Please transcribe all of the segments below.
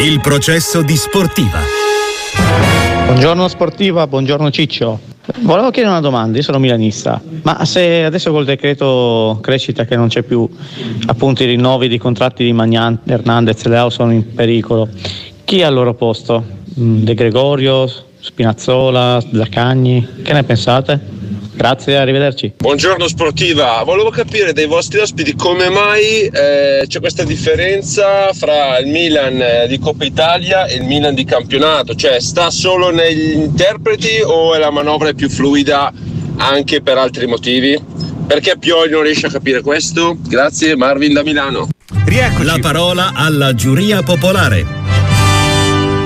Il processo di Sportiva. Buongiorno Sportiva, buongiorno Ciccio. Volevo chiedere una domanda, io sono milanista, ma se adesso col decreto crescita che non c'è più appunto i rinnovi di contratti di Magnan, Hernandez e Leao sono in pericolo, chi è al loro posto? Mm, De Gregorio, Spinazzola, Zaccagni, che ne pensate? Grazie, arrivederci. Buongiorno sportiva, volevo capire dai vostri ospiti come mai eh, c'è questa differenza fra il Milan eh, di Coppa Italia e il Milan di campionato, cioè sta solo negli interpreti o è la manovra più fluida anche per altri motivi? Perché Pioli non riesce a capire questo? Grazie, Marvin da Milano. Rieccoci. La parola alla giuria popolare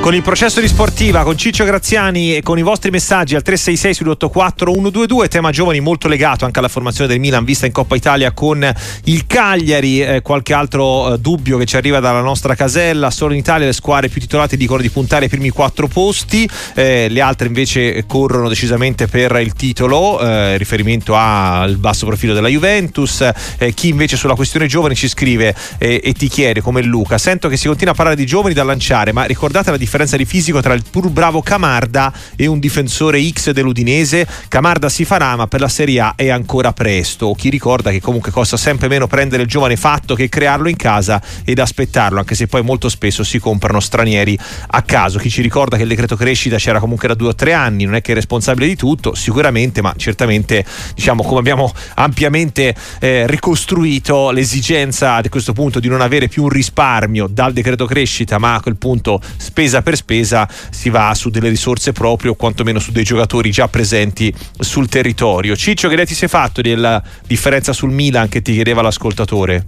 con il processo di sportiva, con Ciccio Graziani e con i vostri messaggi al 366 sull'84 122, tema giovani molto legato anche alla formazione del Milan vista in Coppa Italia con il Cagliari, eh, qualche altro eh, dubbio che ci arriva dalla nostra casella, solo in Italia le squadre più titolate dicono di puntare ai primi quattro posti, eh, le altre invece corrono decisamente per il titolo, eh, riferimento al basso profilo della Juventus, eh, chi invece sulla questione giovani ci scrive eh, e ti chiede come Luca, sento che si continua a parlare di giovani da lanciare, ma ricordate la differenza differenza di fisico tra il pur bravo Camarda e un difensore X dell'Udinese. Camarda si farà, ma per la Serie A è ancora presto. Chi ricorda che comunque costa sempre meno prendere il giovane fatto che crearlo in casa ed aspettarlo, anche se poi molto spesso si comprano stranieri a caso. Chi ci ricorda che il decreto crescita c'era comunque da due o tre anni, non è che è responsabile di tutto, sicuramente, ma certamente, diciamo, come abbiamo ampiamente eh, ricostruito l'esigenza a questo punto di non avere più un risparmio dal decreto crescita, ma a quel punto spesa per spesa si va su delle risorse proprie o quantomeno su dei giocatori già presenti sul territorio. Ciccio, che ti sei fatto della differenza sul Milan che ti chiedeva l'ascoltatore?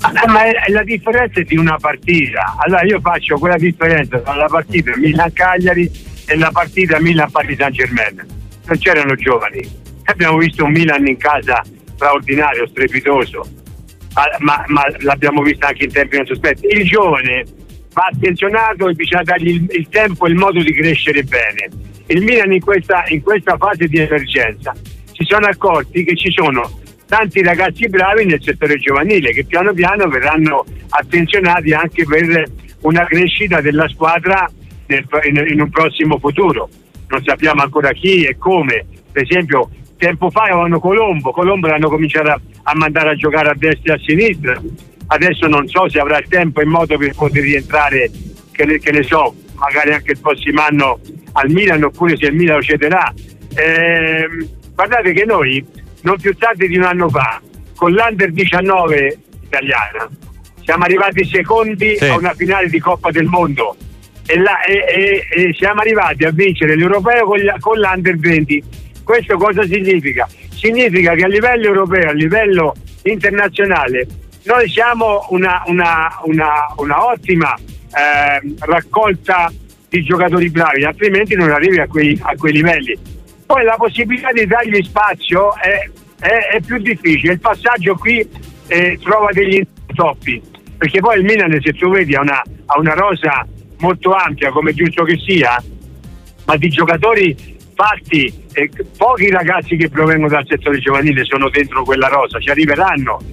Ah, ma la differenza è di una partita. Allora io faccio quella differenza tra la partita Milan-Cagliari e la partita Milan-Paris Saint-Germain. Non c'erano giovani. Abbiamo visto un Milan in casa straordinario, strepitoso, ma, ma l'abbiamo visto anche in tempi non sospetti. Il giovane va attenzionato e bisogna dargli il, il tempo e il modo di crescere bene. Il Milan in questa, in questa fase di emergenza si sono accorti che ci sono tanti ragazzi bravi nel settore giovanile che piano piano verranno attenzionati anche per una crescita della squadra nel, in, in, un prossimo futuro. Non sappiamo ancora chi e come. Per esempio, tempo fa avevano Colombo, Colombo l'hanno cominciato a, a mandare a giocare a destra e a sinistra adesso non so se avrà il tempo e modo per poter rientrare, che ne, che ne, so, magari anche il prossimo anno al Milan oppure se il Milan lo cederà. Eh, guardate che noi non più tardi di un anno fa con l'Under 19 italiana siamo arrivati secondi sì. a una finale di Coppa del Mondo e, la, e, e, e siamo arrivati a vincere l'Europeo con, con l'Under 20. Questo cosa significa? Significa che a livello europeo, a livello internazionale, noi siamo una, una, una, una ottima eh, raccolta di giocatori bravi, altrimenti non arrivi a quei, a quei livelli. Poi la possibilità di dargli spazio è, è, è più difficile. Il passaggio qui eh, trova degli intoppi, perché poi il Milan, se tu vedi, ha una, ha una rosa molto ampia, come giusto che sia, ma di giocatori fatti, eh, pochi ragazzi che provengono dal settore giovanile sono dentro quella rosa, ci arriveranno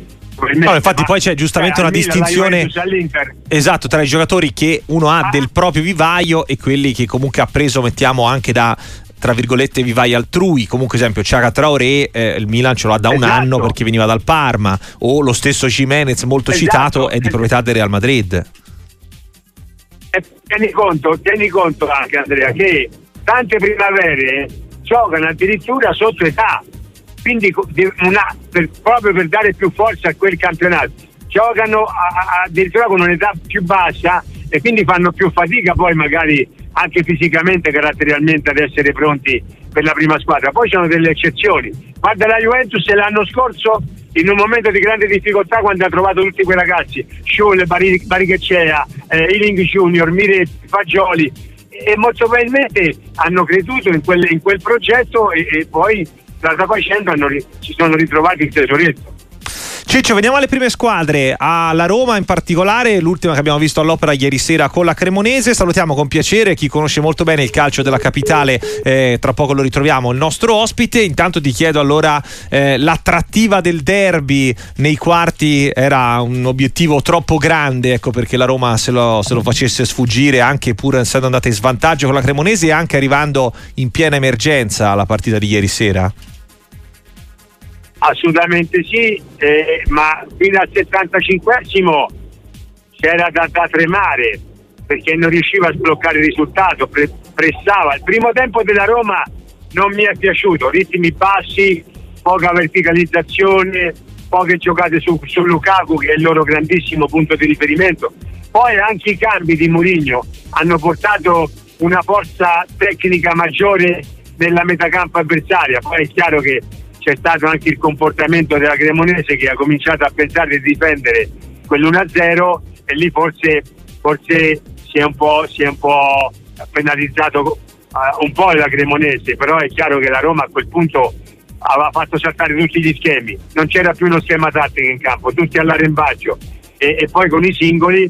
No, infatti poi c'è giustamente una distinzione esatto tra i giocatori che uno ha ah. del proprio vivaio e quelli che comunque ha preso mettiamo anche da tra virgolette vivai altrui comunque esempio Ciaga Traoré eh, il Milan ce lo ha da un esatto. anno perché veniva dal Parma o lo stesso Jimenez molto esatto. citato è di proprietà del Real Madrid e tieni conto, tieni conto anche Andrea che tante primavere giocano addirittura sotto età quindi una, per, proprio per dare più forza a quel campionato giocano addirittura con un'età più bassa e quindi fanno più fatica poi magari anche fisicamente, caratterialmente ad essere pronti per la prima squadra. Poi ci sono delle eccezioni. Guarda la Juventus l'anno scorso in un momento di grande difficoltà quando ha trovato tutti quei ragazzi, Sciole, Barichecea, eh, Iling Junior, Miretti, Fagioli e molto probabilmente hanno creduto in quel, in quel progetto e, e poi strada facendo hanno, sono ritrovati il tesoretto. Ciccio, veniamo alle prime squadre, alla Roma in particolare, l'ultima che abbiamo visto all'opera ieri sera con la Cremonese. Salutiamo con piacere chi conosce molto bene il calcio della capitale, eh, tra poco lo ritroviamo, il nostro ospite. Intanto ti chiedo allora eh, l'attrattiva del derby nei quarti era un obiettivo troppo grande, ecco perché la Roma se lo, se lo facesse sfuggire anche pur essendo andata in svantaggio con la Cremonese e anche arrivando in piena emergenza alla partita di ieri sera. Assolutamente sì, eh, ma fino al 75esimo c'era da, da, tremare perché non riusciva a sbloccare il risultato, pre- pressava. Il primo tempo della Roma non mi è piaciuto, ritmi bassi, poca verticalizzazione, poche giocate su, su Lukaku che è il loro grandissimo punto di riferimento. Poi anche i cambi di Mourinho hanno portato una forza tecnica maggiore nella metacampo avversaria. Poi è chiaro che c'è stato anche il comportamento della Cremonese che ha cominciato a pensare di difendere quell'1-0 e lì forse, forse si, è un po', si è un po' penalizzato uh, un po' la Cremonese, però è chiaro che la Roma a quel punto aveva fatto saltare tutti gli schemi, non c'era più uno schema tattico in campo, tutti all'arrembaggio e, e poi con i singoli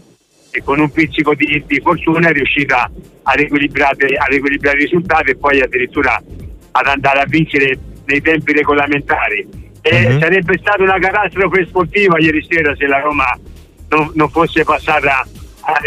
e con un pizzico di, di fortuna è riuscita a riequilibrare, a riequilibrare i risultati e poi addirittura ad andare a vincere nei tempi regolamentari. E uh-huh. sarebbe stata una catastrofe sportiva ieri sera se la Roma non, non fosse passata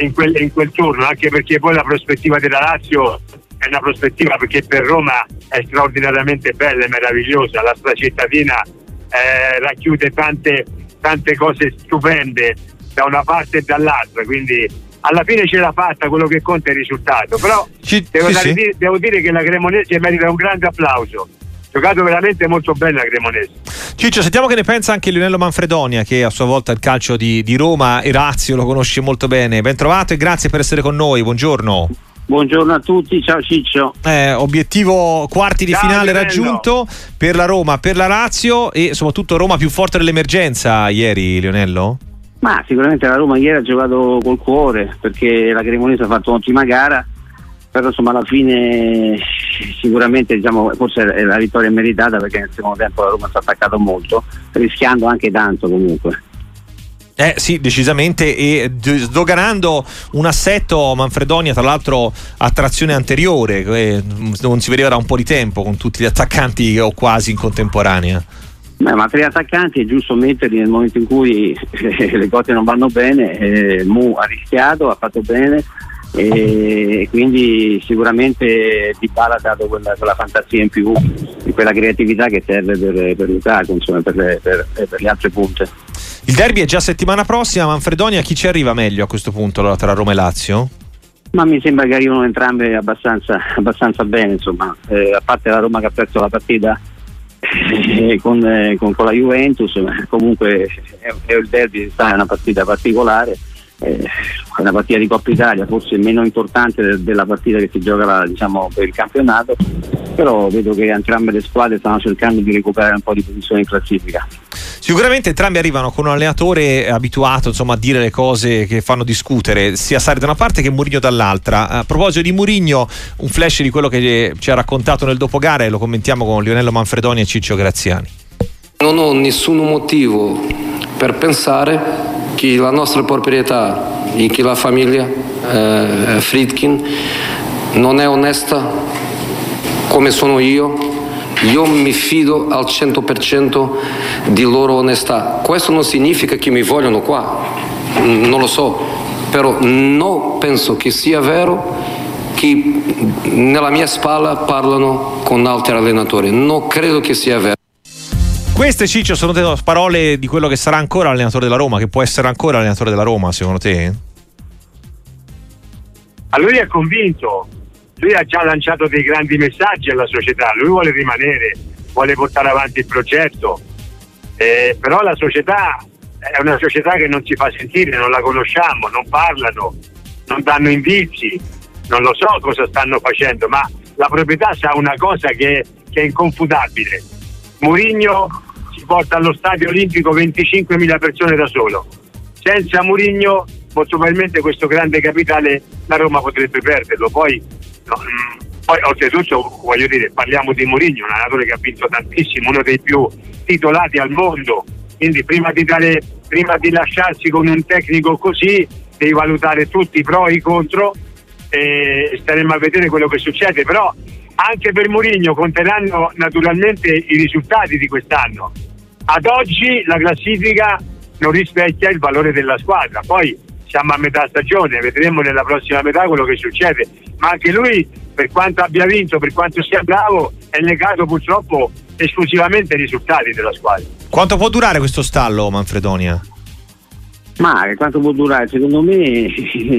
in quel, in quel, turno, anche perché poi la prospettiva della Lazio è una prospettiva perché per Roma è straordinariamente bella e meravigliosa, la sua cittadina eh, racchiude tante, tante cose stupende da una parte e dall'altra, quindi alla fine ce l'ha fatta, quello che conta è il risultato, però Ci, devo, sì, sì. Dire, devo dire che la Cremonese merita un grande applauso giocato veramente molto bene la Cremonese. Ciccio, sentiamo che ne pensa anche Lionello Manfredonia, che a sua volta il calcio di, di Roma e Razio lo conosce molto bene. Ben trovato e grazie per essere con noi. Buongiorno. Buongiorno a tutti, ciao Ciccio. Eh, obiettivo quarti di ciao, finale Lionello. raggiunto per la Roma, per la Lazio e soprattutto Roma più forte dell'emergenza ieri, Lionello? Ma sicuramente la Roma ieri ha giocato col cuore perché la Cremonese ha fatto un'ottima gara però insomma alla fine sicuramente diciamo, forse la vittoria è meritata perché nel secondo tempo la Roma si è attaccato molto rischiando anche tanto comunque eh sì, decisamente e sdoganando un assetto Manfredonia, tra l'altro a trazione anteriore, eh, non si vedeva da un po' di tempo con tutti gli attaccanti o quasi in contemporanea. Beh, ma tre attaccanti è giusto metterli nel momento in cui eh, le cose non vanno bene. Eh, Mu ha rischiato, ha fatto bene, e quindi sicuramente Di Bala ha dato quella, quella, fantasia in più di quella creatività che serve per, per Lukaku insomma, per, le, per, per, le altre punte. Il derby è già settimana prossima Manfredonia chi ci arriva meglio a questo punto tra Roma e Lazio? Ma mi sembra che arrivano entrambe abbastanza, abbastanza bene insomma. Eh, a parte la Roma che ha perso la partita eh, con, eh, con, con, la Juventus comunque è, è il derby è una partita particolare eh, una partita di Coppa Italia forse meno importante de- della partita che si gioca la, diciamo, per il campionato però vedo che entrambe le squadre stanno cercando di recuperare un po' di posizione in classifica Sicuramente entrambi arrivano con un allenatore abituato insomma, a dire le cose che fanno discutere, sia Sari da una parte che Murigno dall'altra. A proposito di Murigno, un flash di quello che ci ha raccontato nel dopogare, lo commentiamo con Lionello Manfredoni e Ciccio Graziani. Non ho nessun motivo per pensare che la nostra proprietà e che la famiglia eh, Friedkin non è onesta come sono io, io mi fido al 100% di loro onestà. Questo non significa che mi vogliono qua, non lo so, però non penso che sia vero che nella mia spalla parlano con altri allenatori, non credo che sia vero. Queste Ciccio sono le parole di quello che sarà ancora allenatore della Roma, che può essere ancora allenatore della Roma, secondo te? A lui è convinto, lui ha già lanciato dei grandi messaggi alla società, lui vuole rimanere, vuole portare avanti il progetto, eh, però la società è una società che non si fa sentire, non la conosciamo, non parlano, non danno indizi, non lo so cosa stanno facendo, ma la proprietà sa una cosa che, che è inconfutabile. Murigno porta allo stadio olimpico 25.000 persone da solo. Senza Murigno, molto probabilmente questo grande capitale la Roma potrebbe perderlo. Poi, no, mm, poi oltretutto, voglio dire, parliamo di Murigno, un allenatore che ha vinto tantissimo, uno dei più titolati al mondo Quindi prima di, dare, prima di lasciarsi con un tecnico così devi valutare tutti i pro e i contro e staremo a vedere quello che succede. Però anche per Mourinho conteranno naturalmente i risultati di quest'anno. Ad oggi la classifica non rispecchia il valore della squadra, poi siamo a metà stagione, vedremo nella prossima metà quello che succede, ma anche lui per quanto abbia vinto, per quanto sia bravo, è legato purtroppo esclusivamente ai risultati della squadra. Quanto può durare questo stallo, Manfredonia? Ma quanto può durare? Secondo me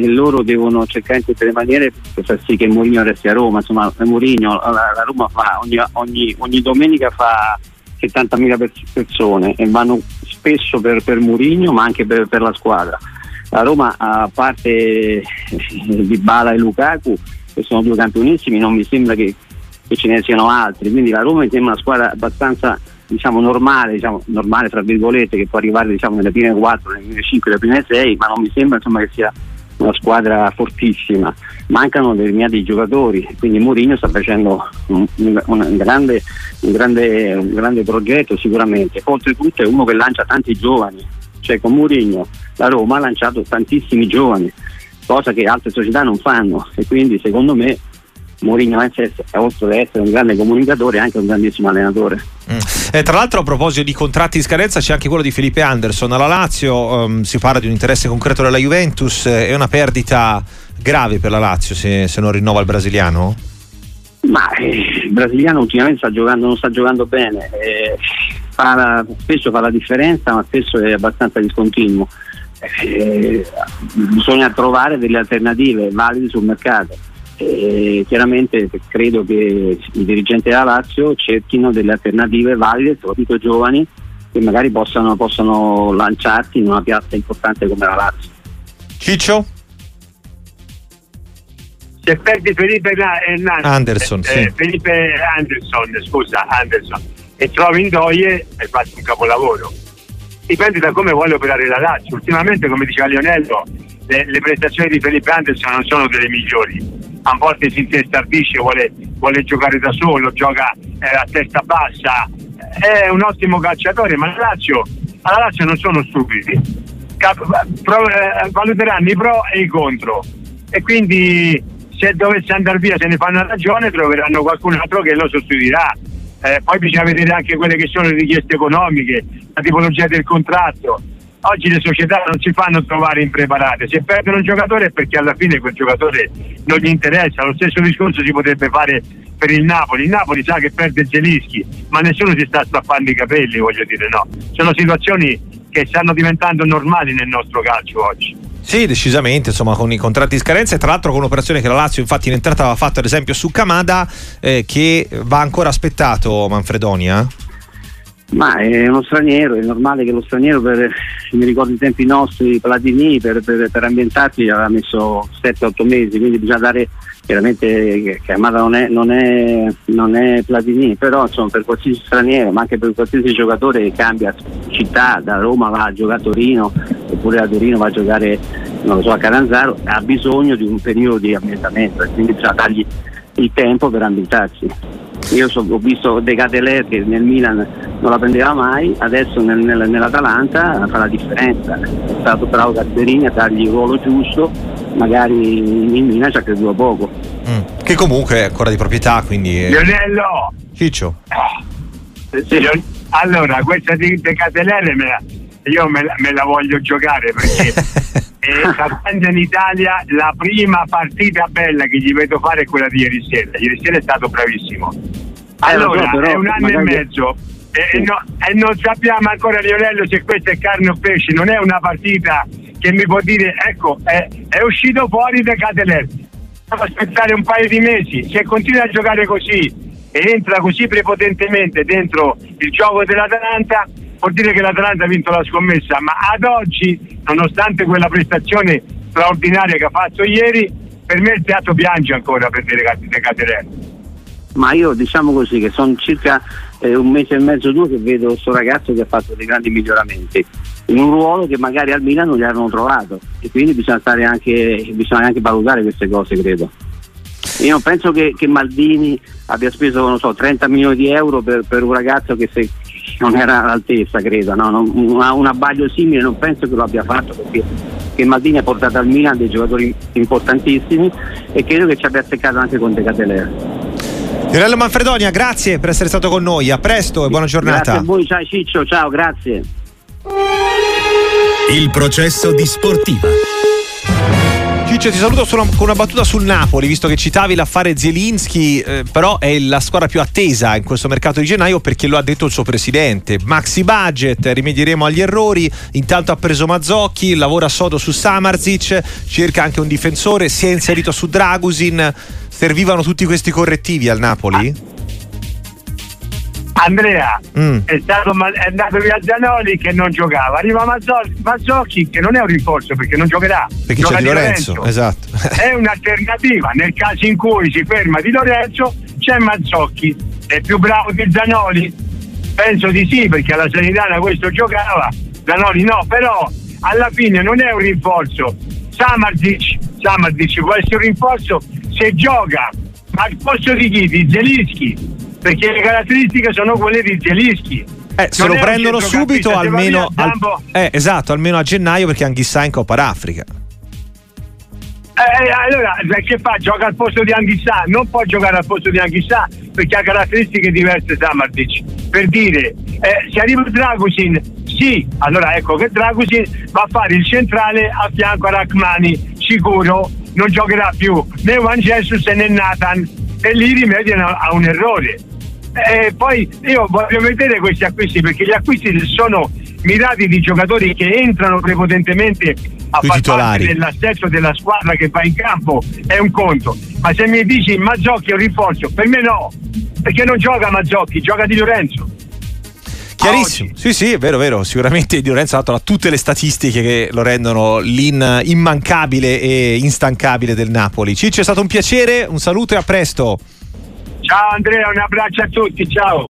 loro devono cercare in tutte le maniere per far sì che Mourinho resti a Roma. Insomma, Mourinho, la, la Roma fa ogni, ogni, ogni, domenica fa 70.000 persone e vanno spesso per, per Mourinho ma anche per, per, la squadra. La Roma, a parte Di Bala e Lukaku, che sono due campionissimi, non mi sembra che, che ce ne siano altri. Quindi la Roma mi sembra una squadra abbastanza diciamo, normale, diciamo, normale tra virgolette, che può arrivare diciamo, nelle prime 4, nelle prime 5, nelle prime 6, ma non mi sembra insomma, che sia una squadra fortissima. Mancano determinati giocatori, quindi Mourinho sta facendo un, un, un, grande, grande, un grande progetto sicuramente. Oltretutto è uno che lancia tanti giovani, cioè con Mourinho la Roma ha lanciato tantissimi giovani, cosa che altre società non fanno e quindi secondo me Mourinho oltre ad essere un grande comunicatore è anche un grandissimo allenatore. Eh, tra l'altro a proposito di contratti in scadenza c'è anche quello di Felipe Anderson alla Lazio, um, si parla di un interesse concreto della Juventus, eh, è una perdita grave per la Lazio se, se non rinnova il brasiliano? Ma eh, il brasiliano ultimamente sta giocando, non sta giocando bene, eh, fa la, spesso fa la differenza ma spesso è abbastanza discontinuo. Eh, bisogna trovare delle alternative valide sul mercato e chiaramente credo che i dirigenti della Lazio cerchino delle alternative valide, soprattutto giovani, che magari possano, possano lanciarsi in una piazza importante come la Lazio. Ciccio? Se perdi Felipe Hernandez, Anderson, eh, sì. Felipe Anderson, scusa, Anderson, e trovi Indoie hai fatto un capolavoro. Dipende da come vuole operare la Lazio. Ultimamente, come diceva Lionello, le, le prestazioni di Felipe Anderson non sono delle migliori a volte si intestardisce, vuole, vuole giocare da solo, gioca eh, a testa bassa, è un ottimo calciatore, ma la Lazio, alla Lazio non sono stupidi, Cap- pro, eh, valuteranno i pro e i contro. E quindi se dovesse andare via se ne fanno ragione troveranno qualcun altro che lo sostituirà. Eh, poi bisogna vedere anche quelle che sono le richieste economiche, la tipologia del contratto oggi le società non si fanno trovare impreparate, se perdono un giocatore è perché alla fine quel giocatore non gli interessa, lo stesso discorso si potrebbe fare per il Napoli, il Napoli sa che perde Zelischi, ma nessuno si sta strappando i capelli, voglio dire no, sono situazioni che stanno diventando normali nel nostro calcio oggi. Sì, decisamente, insomma, con i contratti in scadenza e tra l'altro con un'operazione che la Lazio infatti in entrata aveva fatto ad esempio su Camada eh, che va ancora aspettato Manfredonia. Ma è uno straniero, è normale che lo straniero, per, mi ricordo i tempi nostri, Platini, per, per, per ambientarsi aveva messo 7-8 mesi, quindi bisogna dare chiaramente che Amata non è, non, è, non è Platini, però insomma, per qualsiasi straniero, ma anche per qualsiasi giocatore che cambia città, da Roma va a giocare a Torino, oppure da Torino va a giocare so, a Caranzaro, ha bisogno di un periodo di ambientamento e quindi bisogna dargli il tempo per ambientarsi. Io so, ho visto De Cateler che nel Milan non la prendeva mai, adesso nel, nel, nell'Atalanta fa la differenza. È stato bravo Cazzerini a dargli il ruolo giusto, magari in Milan ci ha creduto poco. Mm. Che comunque è ancora di proprietà, quindi. È... Lionello! Ciccio. Eh, sì. Allora, questa di De Catelere me la, io me la, me la voglio giocare perché eh, in Italia la prima partita bella che gli vedo fare è quella di ieri sera. Ieri sera è stato bravissimo. Allora, so, però, è un anno e mezzo e, no, e, non sappiamo ancora Lionello se questo è carne o pesce, non è una partita che mi può dire ecco è, è uscito fuori da Cateler. Devo aspettare un paio di mesi, se continua a giocare così e entra così prepotentemente dentro il gioco dell'Atalanta vuol dire che l'Atalanta ha vinto la scommessa, ma ad oggi, nonostante quella prestazione straordinaria che ha fatto ieri, per me il teatro piange ancora per De Caterere. Ma io diciamo così che sono circa eh, un mese e mezzo, due che vedo questo ragazzo che ha fatto dei grandi miglioramenti in un ruolo che magari al Milan non gli hanno trovato e quindi bisogna, anche, bisogna anche valutare queste cose credo. Io non penso che, che Maldini abbia speso so, 30 milioni di euro per, per un ragazzo che se non era all'altezza, credo. No? Non, una, un abbaglio simile non penso che lo abbia fatto perché, perché Maldini ha portato al Milan dei giocatori importantissimi e credo che ci abbia azzeccato anche con De Catelera. Lionello Manfredonia, grazie per essere stato con noi. A presto e buona giornata. Grazie a voi, ciao Ciccio, ciao, grazie. Il processo di sportiva. Ciccio ti saluto solo con una battuta sul Napoli, visto che citavi l'affare Zielinski, eh, però è la squadra più attesa in questo mercato di gennaio perché lo ha detto il suo presidente. Maxi budget, rimedieremo agli errori, intanto ha preso Mazzocchi, lavora sodo su Samarzic, cerca anche un difensore, si è inserito su Dragusin, servivano tutti questi correttivi al Napoli? Andrea mm. è, stato, è andato via Zanoli che non giocava, arriva Mazzocchi, Mazzocchi che non è un rinforzo perché non giocherà. Perché Gioca c'è Di Lorenzo, Lorenzo. esatto. è un'alternativa, nel caso in cui si ferma Di Lorenzo c'è Mazzocchi, è più bravo di Zanoli? Penso di sì perché alla Sanitana questo giocava, Zanoli no, però alla fine non è un rinforzo. Samardic, Samardic può essere un rinforzo se gioca, al posto di chi? Di Zelinski perché le caratteristiche sono quelle di Zielinski. Eh, se lo prendono subito almeno al, eh, esatto, almeno a gennaio perché Anghissà in Coppa d'Africa. Eh, allora che fa? Gioca al posto di Anghissà, non può giocare al posto di Anghissà perché ha caratteristiche diverse Samartic. Per dire, eh, se arriva Dragusin, sì, allora ecco che Dragusin va a fare il centrale a fianco a Rachmani, sicuro, non giocherà più né Juan Jesus né Nathan e lì rimediano a un errore eh, poi io voglio vedere questi acquisti perché gli acquisti sono mirati di giocatori che entrano prepotentemente a far parte dell'assetto della squadra che va in campo è un conto. Ma se mi dici Mazzocchi è un rinforzo? Per me no perché non gioca Mazzocchi gioca Di Lorenzo. Chiarissimo, sì sì, è vero, vero, sicuramente Di Lorenzo ha tutte le statistiche che lo rendono l'immancabile e instancabile del Napoli. Ciccio è stato un piacere, un saluto e a presto. Ciao Andrea, un abbraccio a tutti, ciao.